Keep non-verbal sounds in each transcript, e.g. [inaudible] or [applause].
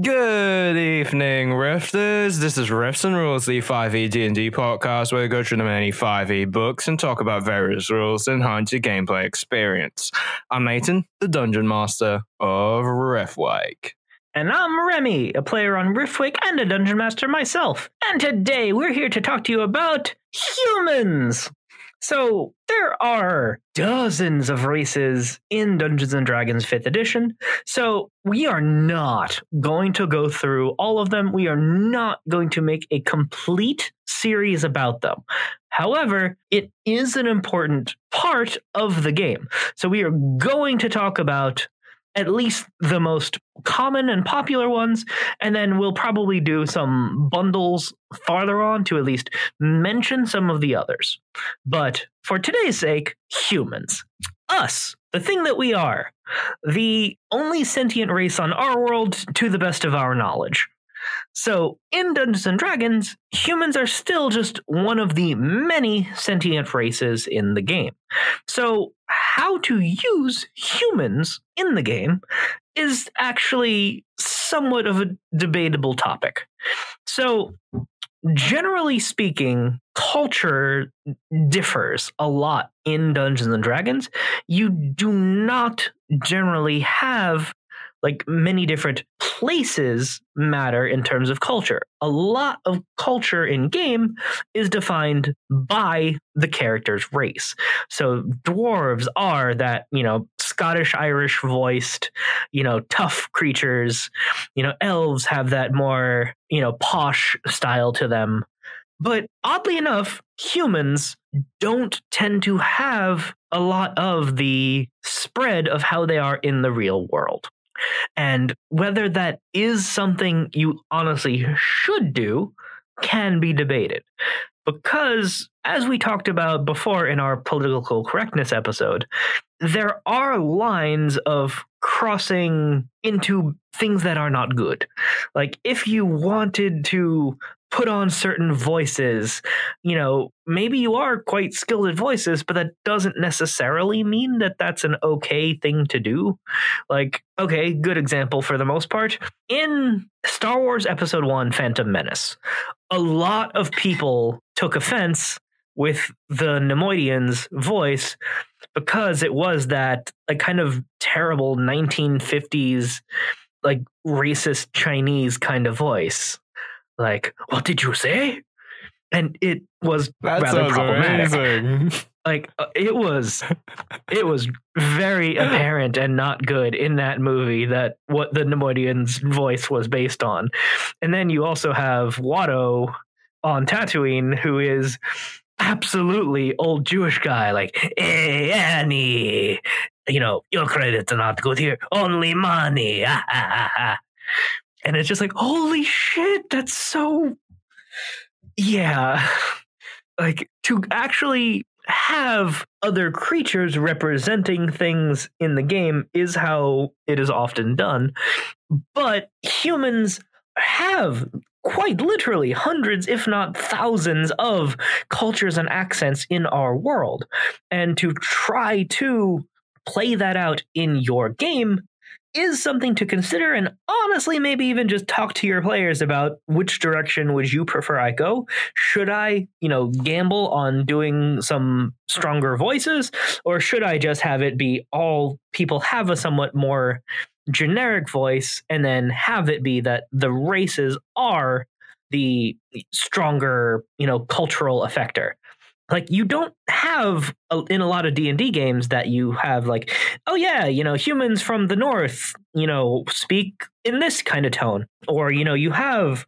Good evening, Rifters. This is Rifts and Rules, the 5e D&D podcast where we go through the many 5e books and talk about various rules and enhance your gameplay experience. I'm Nathan, the Dungeon Master of Riftwake. And I'm Remy, a player on Riftwake and a dungeon master myself. And today we're here to talk to you about humans. So, there are dozens of races in Dungeons and Dragons 5th edition. So, we are not going to go through all of them. We are not going to make a complete series about them. However, it is an important part of the game. So, we are going to talk about at least the most common and popular ones, and then we'll probably do some bundles farther on to at least mention some of the others. But for today's sake, humans. Us, the thing that we are, the only sentient race on our world to the best of our knowledge. So, in Dungeons and Dragons, humans are still just one of the many sentient races in the game. So, how to use humans in the game is actually somewhat of a debatable topic. So, generally speaking, culture differs a lot in Dungeons and Dragons. You do not generally have like many different places matter in terms of culture. A lot of culture in game is defined by the character's race. So dwarves are that, you know, Scottish Irish voiced, you know, tough creatures. You know, elves have that more, you know, posh style to them. But oddly enough, humans don't tend to have a lot of the spread of how they are in the real world. And whether that is something you honestly should do can be debated. Because, as we talked about before in our political correctness episode, there are lines of crossing into things that are not good. Like, if you wanted to put on certain voices. You know, maybe you are quite skilled at voices, but that doesn't necessarily mean that that's an okay thing to do. Like, okay, good example for the most part. In Star Wars Episode 1 Phantom Menace, a lot of people took offense with the Neimoidian's voice because it was that like kind of terrible 1950s like racist Chinese kind of voice like, "What did you say?" And it was That rather problematic. amazing. [laughs] Like uh, it was, it was very apparent and not good in that movie that what the Neimoidian's voice was based on. And then you also have Watto on Tatooine, who is absolutely old Jewish guy, like, hey, Annie, you know, your credits are not good here, only money. Ah, ah, ah, ah. And it's just like, holy shit, that's so. Yeah. [laughs] Like, to actually have other creatures representing things in the game is how it is often done. but humans have quite literally hundreds, if not thousands, of cultures and accents in our world. And to try to play that out in your game is something to consider and honestly maybe even just talk to your players about which direction would you prefer I go? Should I, you know, gamble on doing some stronger voices or should I just have it be all people have a somewhat more generic voice and then have it be that the races are the stronger, you know, cultural effector like you don't have a, in a lot of d&d games that you have like oh yeah you know humans from the north you know speak in this kind of tone. Or you know you have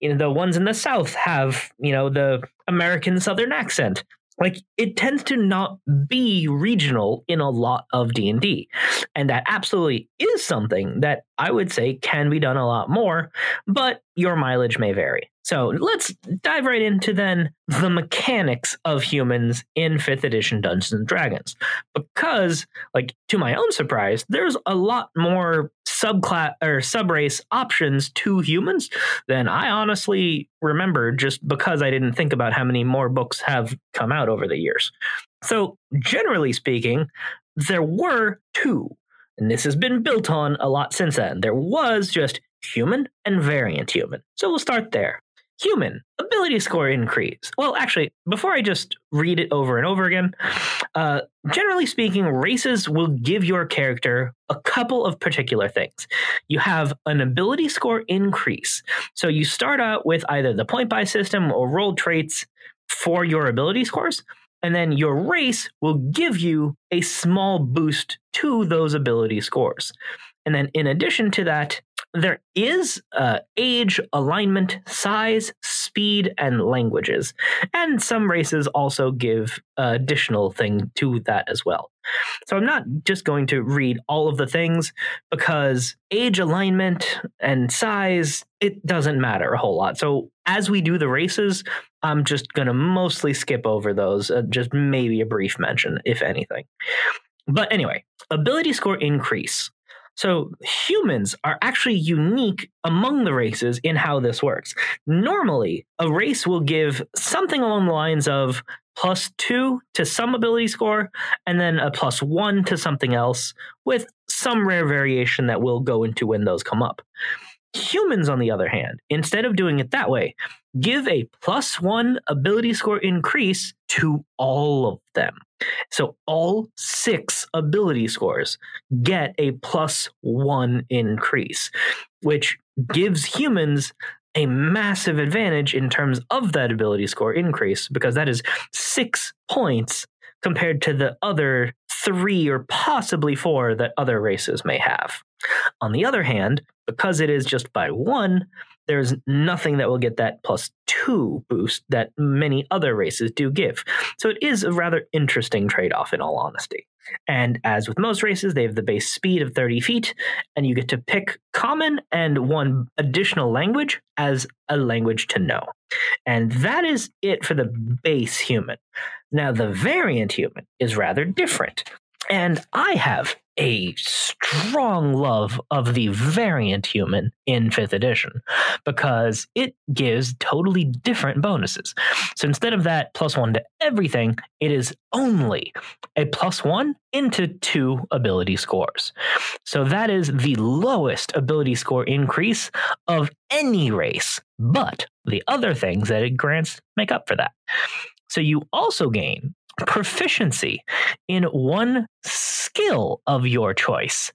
you know the ones in the south have you know the american southern accent. Like it tends to not be regional in a lot of d&d and that absolutely is something that i would say can be done a lot more but your mileage may vary so let's dive right into then the mechanics of humans in 5th edition Dungeons and Dragons. Because, like, to my own surprise, there's a lot more subclass or subrace options to humans than I honestly remember just because I didn't think about how many more books have come out over the years. So, generally speaking, there were two, and this has been built on a lot since then. There was just human and variant human. So we'll start there human ability score increase. Well, actually, before I just read it over and over again, uh, generally speaking, races will give your character a couple of particular things. You have an ability score increase. So you start out with either the point buy system or roll traits for your ability scores. And then your race will give you a small boost to those ability scores. And then in addition to that, there is uh, age, alignment, size, speed, and languages. And some races also give additional thing to that as well. So I'm not just going to read all of the things because age, alignment, and size, it doesn't matter a whole lot. So as we do the races, I'm just going to mostly skip over those, uh, just maybe a brief mention, if anything. But anyway, ability score increase. So humans are actually unique among the races in how this works. Normally, a race will give something along the lines of plus two to some ability score, and then a plus one to something else, with some rare variation that we'll go into when those come up. Humans, on the other hand, instead of doing it that way, give a plus one ability score increase to all of them. So all six ability scores get a plus one increase, which gives humans a massive advantage in terms of that ability score increase because that is six points compared to the other three or possibly four that other races may have. On the other hand, because it is just by one, there's nothing that will get that plus two boost that many other races do give. So it is a rather interesting trade off, in all honesty. And as with most races, they have the base speed of 30 feet, and you get to pick common and one additional language as a language to know. And that is it for the base human. Now, the variant human is rather different. And I have a strong love of the variant human in 5th edition because it gives totally different bonuses. So instead of that plus one to everything, it is only a plus one into two ability scores. So that is the lowest ability score increase of any race, but the other things that it grants make up for that. So you also gain proficiency in one skill of your choice.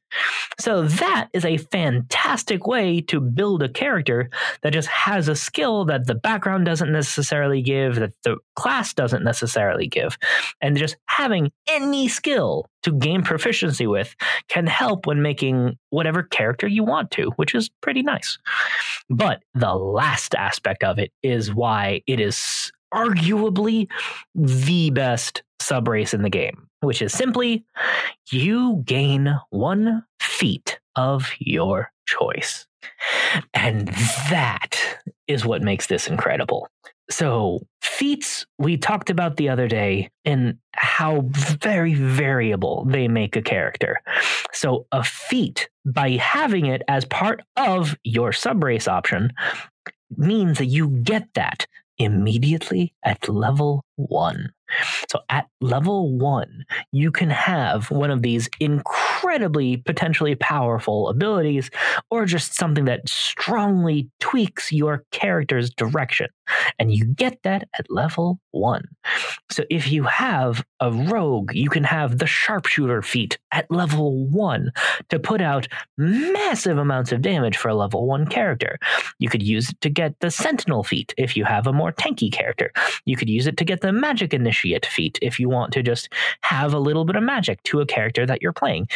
So that is a fantastic way to build a character that just has a skill that the background doesn't necessarily give, that the class doesn't necessarily give. And just having any skill to gain proficiency with can help when making whatever character you want to, which is pretty nice. But the last aspect of it is why it is arguably the best sub race in the game, which is simply you gain one feat of your choice. And that is what makes this incredible. So, feats we talked about the other day and how very variable they make a character. So, a feat, by having it as part of your subrace option, means that you get that immediately at level one. So at level one, you can have one of these incredibly potentially powerful abilities, or just something that strongly tweaks your character's direction. And you get that at level one. So if you have a rogue, you can have the sharpshooter feat at level one to put out massive amounts of damage for a level one character. You could use it to get the sentinel feat if you have a more tanky character. You could use it to get the magic initiate feat if you want to just have a little bit of magic to a character that you're playing.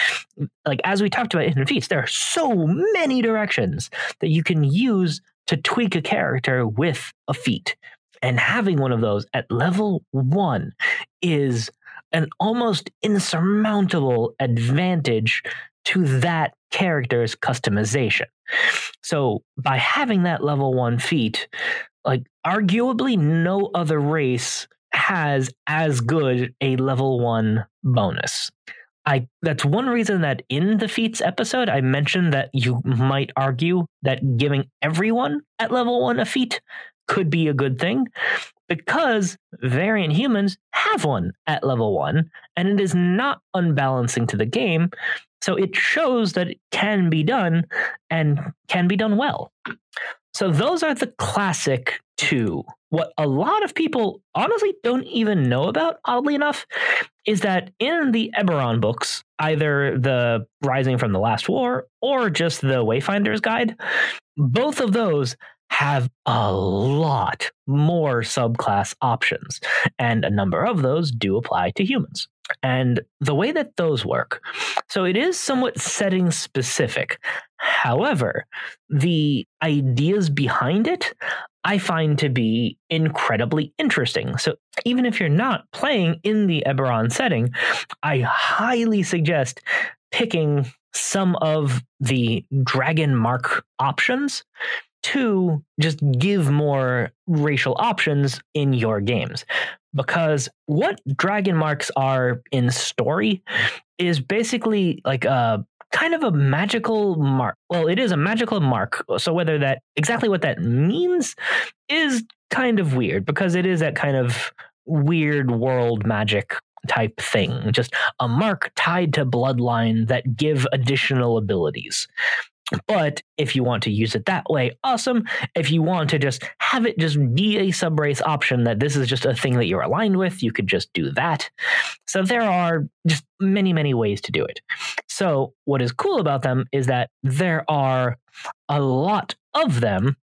Like as we talked about in feats, there are so many directions that you can use to tweak a character with a feat. And having one of those at level one is an almost insurmountable advantage to that character's customization. So by having that level one feat, like arguably no other race has as good a level one bonus. I that's one reason that in the feats episode I mentioned that you might argue that giving everyone at level 1 a feat could be a good thing because variant humans have one at level 1 and it is not unbalancing to the game so it shows that it can be done and can be done well. So those are the classic two. What a lot of people honestly don't even know about, oddly enough, is that in the Eberron books, either the Rising from the Last War or just the Wayfinder's Guide, both of those have a lot more subclass options, and a number of those do apply to humans. And the way that those work, so it is somewhat setting specific. However, the ideas behind it I find to be incredibly interesting. So even if you're not playing in the Eberron setting, I highly suggest picking some of the Dragon Mark options to just give more racial options in your games. Because what dragon marks are in story is basically like a kind of a magical mark. Well, it is a magical mark. So whether that exactly what that means is kind of weird because it is that kind of weird world magic type thing. Just a mark tied to bloodline that give additional abilities. But if you want to use it that way, awesome. If you want to just have it just be a subrace option that this is just a thing that you're aligned with, you could just do that. So there are just many, many ways to do it. So what is cool about them is that there are a lot of them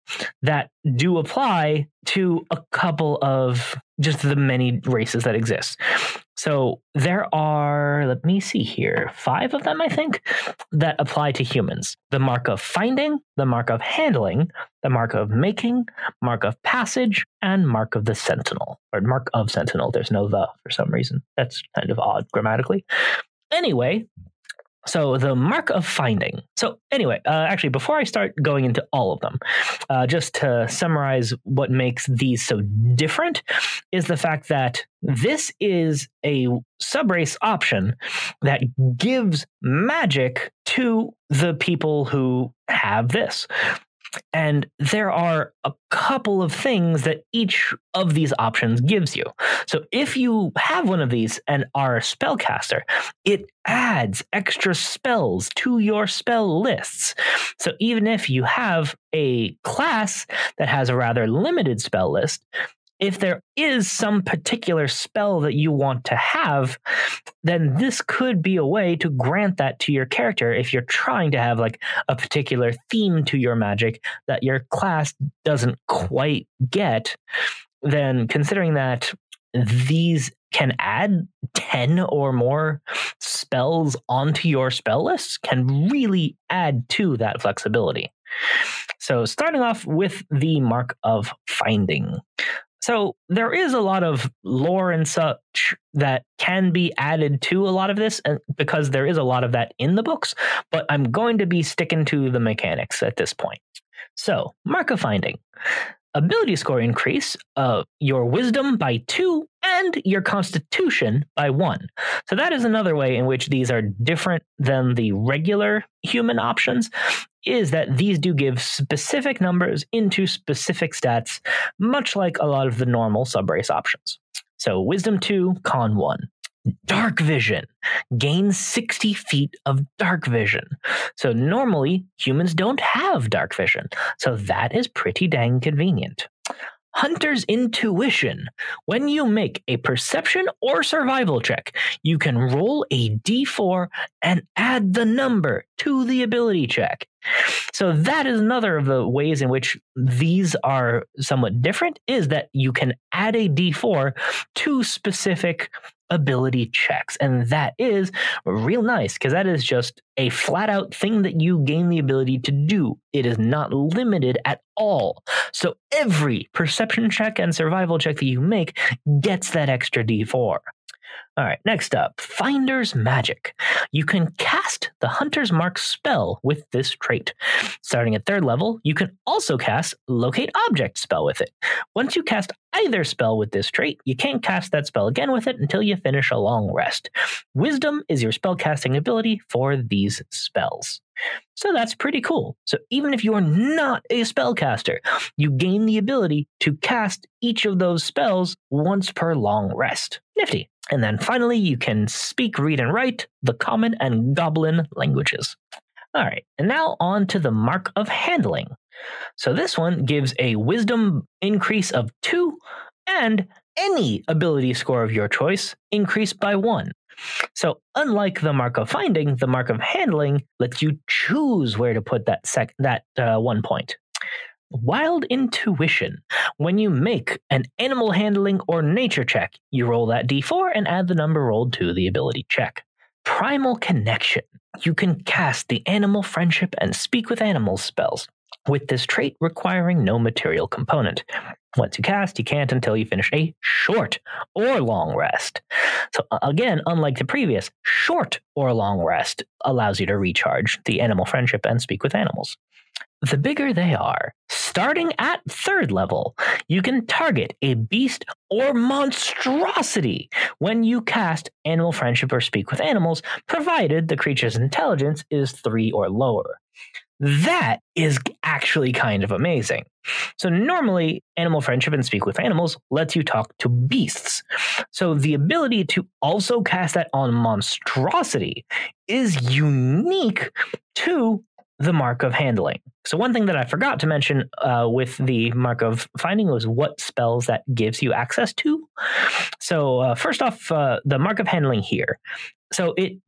that do apply to a couple of just the many races that exist. So there are, let me see here, five of them, I think, that apply to humans the mark of finding, the mark of handling, the mark of making, mark of passage, and mark of the sentinel, or mark of sentinel. There's no the for some reason. That's kind of odd grammatically. Anyway, so the mark of finding. So anyway, uh, actually, before I start going into all of them, uh, just to summarize what makes these so different is the fact that this is a subrace option that gives magic to the people who have this. And there are a couple of things that each of these options gives you. So if you have one of these and are a spellcaster, it adds extra spells to your spell lists. So even if you have a class that has a rather limited spell list, if there is some particular spell that you want to have, then this could be a way to grant that to your character if you're trying to have like a particular theme to your magic that your class doesn't quite get. Then, considering that these can add 10 or more spells onto your spell list, can really add to that flexibility. So, starting off with the mark of finding. So there is a lot of lore and such that can be added to a lot of this because there is a lot of that in the books, but I'm going to be sticking to the mechanics at this point. So, mark of finding. ability score increase uh, your wisdom by two and your constitution by one. So that is another way in which these are different than the regular human options. Is that these do give specific numbers into specific stats, much like a lot of the normal subrace options. So, wisdom 2, con 1 dark vision gains 60 feet of dark vision. So normally humans don't have dark vision. So that is pretty dang convenient. Hunter's intuition. When you make a perception or survival check, you can roll a d4 and add the number to the ability check. So that is another of the ways in which these are somewhat different is that you can add a d4 to specific ability checks. And that is real nice because that is just a flat out thing that you gain the ability to do. It is not limited at all. So every perception check and survival check that you make gets that extra d4. All right, next up, Finder's Magic. You can cast the Hunter's Mark spell with this trait. Starting at third level, you can also cast Locate Object spell with it. Once you cast either spell with this trait, you can't cast that spell again with it until you finish a long rest. Wisdom is your spellcasting ability for these spells. So that's pretty cool. So even if you are not a spellcaster, you gain the ability to cast each of those spells once per long rest. Nifty. And then finally, you can speak, read, and write the common and goblin languages. All right, and now on to the mark of handling. So this one gives a wisdom increase of two and any ability score of your choice increased by one. So, unlike the mark of finding, the mark of handling lets you choose where to put that sec- that uh, one point. Wild intuition. When you make an animal handling or nature check, you roll that d4 and add the number rolled to the ability check. Primal connection. You can cast the animal friendship and speak with animals spells, with this trait requiring no material component. Once you cast, you can't until you finish a short or long rest. So, again, unlike the previous, short or long rest allows you to recharge the animal friendship and speak with animals the bigger they are. Starting at third level, you can target a beast or monstrosity when you cast Animal Friendship or Speak with Animals, provided the creature's intelligence is three or lower. That is actually kind of amazing. So, normally, Animal Friendship and Speak with Animals lets you talk to beasts. So, the ability to also cast that on monstrosity is unique to the mark of handling. So one thing that I forgot to mention uh, with the mark of finding was what spells that gives you access to. So uh, first off, uh, the mark of handling here. So it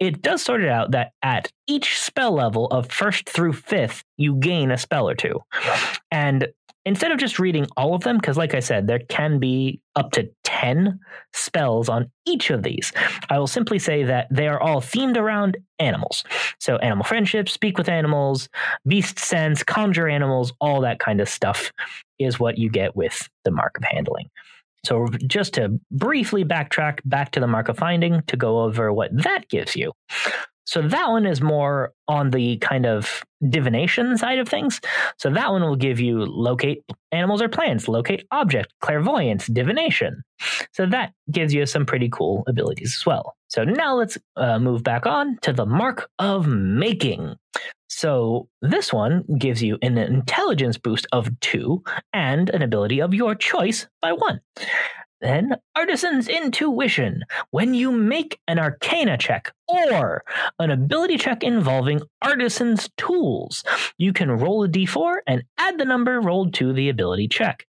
it does sort it out that at each spell level of first through fifth, you gain a spell or two, and instead of just reading all of them, because like I said, there can be up to 10 spells on each of these, I will simply say that they are all themed around animals. So, animal friendship, speak with animals, beast sense, conjure animals, all that kind of stuff is what you get with the mark of handling. So, just to briefly backtrack back to the mark of finding to go over what that gives you. So that one is more on the kind of divination side of things. So that one will give you locate animals or plants, locate object, clairvoyance, divination. So that gives you some pretty cool abilities as well. So now let's uh, move back on to the mark of making. So this one gives you an intelligence boost of two and an ability of your choice by one. Then, Artisan's Intuition. When you make an Arcana check or an ability check involving Artisan's tools, you can roll a d4 and add the number rolled to the ability check.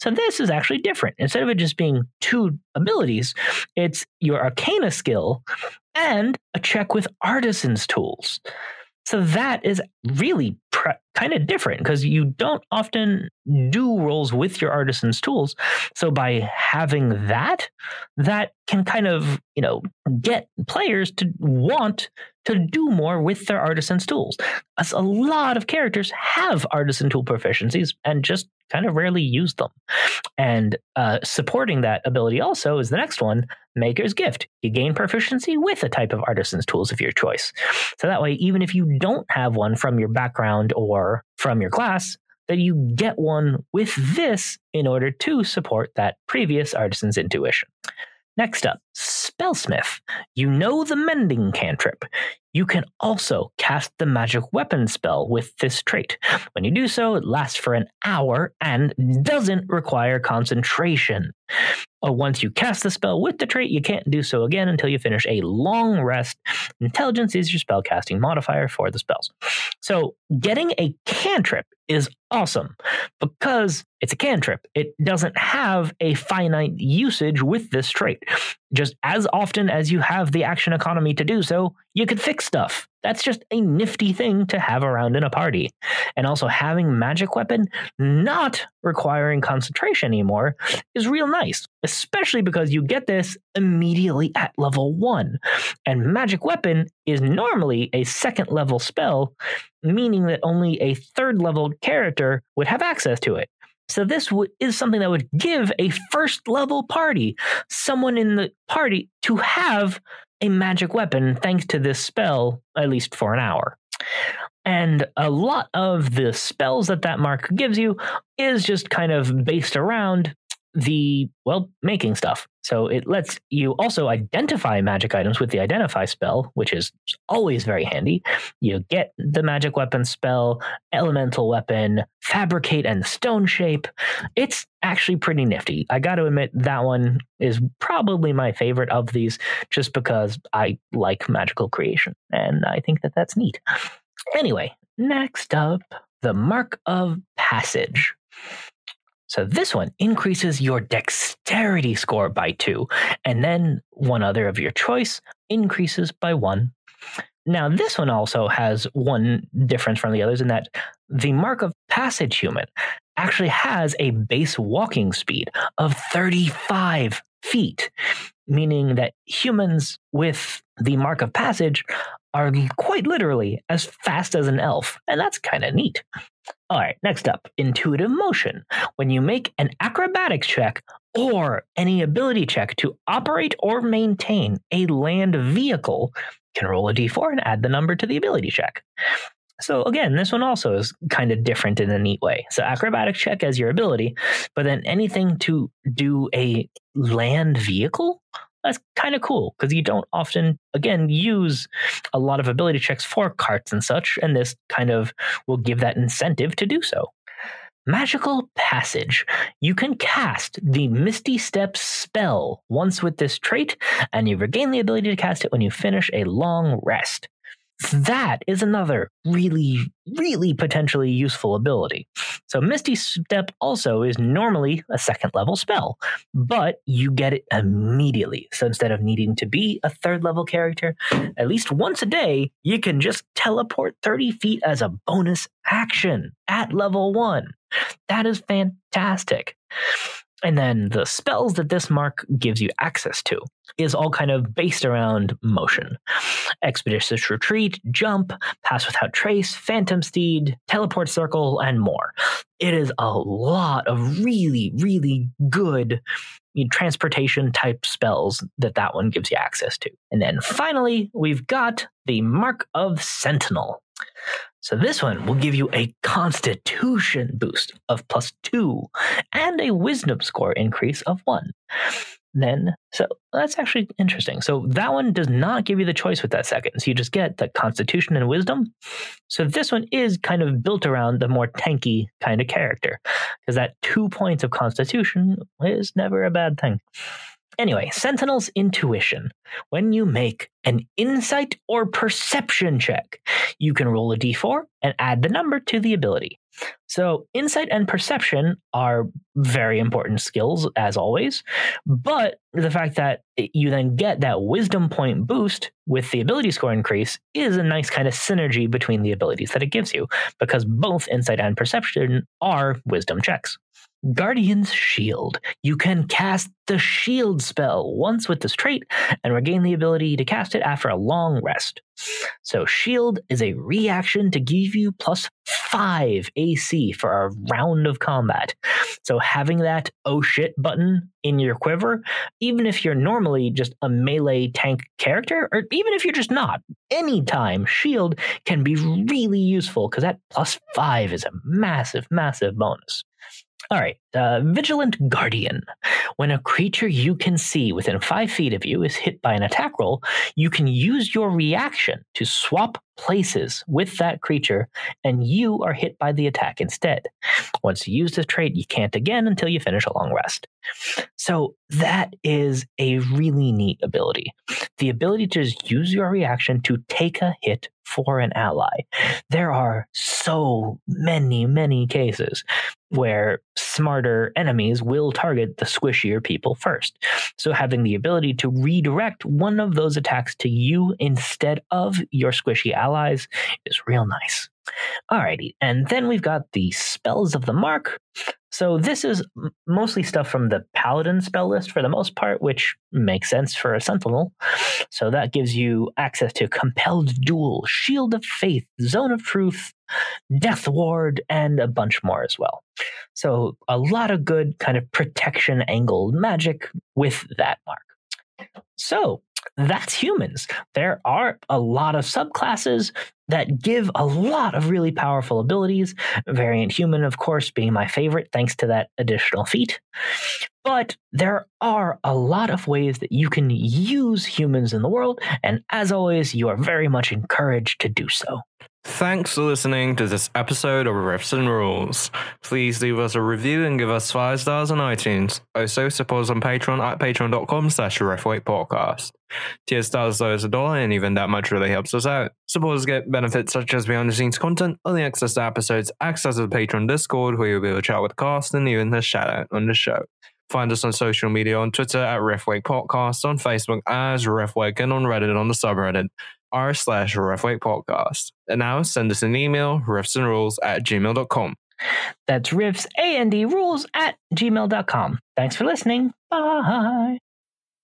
So, this is actually different. Instead of it just being two abilities, it's your Arcana skill and a check with Artisan's tools. So that is really pr- kind of different because you don't often do rolls with your artisan's tools. So by having that, that can kind of, you know, get players to want to do more with their artisan's tools. As a lot of characters have artisan tool proficiencies and just kind of rarely use them. And uh, supporting that ability also is the next one Maker's Gift. You gain proficiency with a type of artisan's tools of your choice. So that way, even if you don't have one from your background or from your class, that you get one with this in order to support that previous artisan's intuition. Next up, Spellsmith. You know the mending cantrip. You can also cast the magic weapon spell with this trait. When you do so, it lasts for an hour and doesn't require concentration. Or once you cast the spell with the trait, you can't do so again until you finish a long rest. Intelligence is your spellcasting modifier for the spells. So, getting a cantrip is awesome because it's a cantrip. It doesn't have a finite usage with this trait. Just as often as you have the action economy to do so, you could fix stuff. That's just a nifty thing to have around in a party. And also having magic weapon not requiring concentration anymore is real nice, especially because you get this immediately at level 1. And magic weapon is normally a second level spell, meaning that only a third level character would have access to it. So this w- is something that would give a first level party someone in the party to have a magic weapon thanks to this spell, at least for an hour. And a lot of the spells that that mark gives you is just kind of based around the, well, making stuff. So it lets you also identify magic items with the identify spell, which is always very handy. You get the magic weapon spell, elemental weapon, fabricate and stone shape. It's actually pretty nifty. I got to admit that one is probably my favorite of these just because I like magical creation and I think that that's neat. Anyway, next up, the mark of passage. So this one increases your dexterity score by two, and then one other of your choice increases by one. Now, this one also has one difference from the others in that the Mark of Passage human actually has a base walking speed of 35 feet, meaning that humans with the Mark of Passage are quite literally as fast as an elf, and that's kind of neat. All right, next up, intuitive motion. When you make an acrobatics check or any ability check to operate or maintain a land vehicle, can roll a d4 and add the number to the ability check. So again, this one also is kind of different in a neat way. So acrobatics check as your ability, but then anything to do a land vehicle that's kind of cool because you don't often, again, use a lot of ability checks for carts and such, and this kind of will give that incentive to do so. Magical Passage. You can cast the Misty Step spell once with this trait, and you regain the ability to cast it when you finish a long rest that is another really, really potentially useful ability. So, Misty Step also is normally a second level spell, but you get it immediately. So, instead of needing to be a third level character, at least once a day, you can just teleport 30 feet as a bonus action at level one. That is fantastic. And then the spells that this mark gives you access to is all kind of based around motion. Expeditious Retreat, Jump, Pass Without Trace, Phantom Steed, Teleport Circle, and more. It is a lot of really, really good you know, transportation type spells that that one gives you access to. And then finally, we've got the Mark of Sentinel. So this one will give you a constitution boost of plus two and a wisdom score increase of one. Then, so that's actually interesting. So that one does not give you the choice with that second. So you just get the constitution and wisdom. So this one is kind of built around the more tanky kind of character because that two points of constitution is never a bad thing. Anyway, Sentinel's intuition. When you make an insight or perception check, you can roll a d4 and add the number to the ability. So, insight and perception are very important skills, as always. But the fact that you then get that wisdom point boost with the ability score increase is a nice kind of synergy between the abilities that it gives you, because both insight and perception are wisdom checks. Guardian's Shield. You can cast the Shield spell once with this trait and regain the ability to cast it after a long rest. So, Shield is a reaction to give you plus 5 AC for a round of combat. So, having that oh shit button in your quiver, even if you're normally just a melee tank character, or even if you're just not, anytime Shield can be really useful because that plus 5 is a massive, massive bonus. All right, uh, Vigilant Guardian. When a creature you can see within five feet of you is hit by an attack roll, you can use your reaction to swap places with that creature, and you are hit by the attack instead. Once you use this trait, you can't again until you finish a long rest. So that is a really neat ability. The ability to just use your reaction to take a hit for an ally. There are so many, many cases where smarter enemies will target the squishier people first. So having the ability to redirect one of those attacks to you instead of your squishy allies is real nice. Alrighty, and then we've got the spells of the mark. So this is mostly stuff from the paladin spell list for the most part, which makes sense for a sentinel. So that gives you access to compelled duel, shield of faith, zone of truth, death ward, and a bunch more as well. So a lot of good kind of protection angled magic with that mark. So that's humans. There are a lot of subclasses that give a lot of really powerful abilities. Variant human, of course, being my favorite, thanks to that additional feat. But there are a lot of ways that you can use humans in the world, and as always, you are very much encouraged to do so. Thanks for listening to this episode of Riffs and Rules. Please leave us a review and give us five stars on iTunes. Also, support us on Patreon at patreon.com slash podcast. Tier stars low as a dollar, and even that much really helps us out. Supporters get benefits such as behind the scenes content, early access to episodes, access to the Patreon Discord where you'll be able to chat with the cast, and even a shout out on the show. Find us on social media on Twitter at Riffwake Podcast, on Facebook as Riffwake, and on Reddit on the subreddit r slash Riffwake Podcast. And now send us an email, riffsandrules at gmail.com. That's riffs, A-N-D, rules at gmail.com. Thanks for listening. Bye.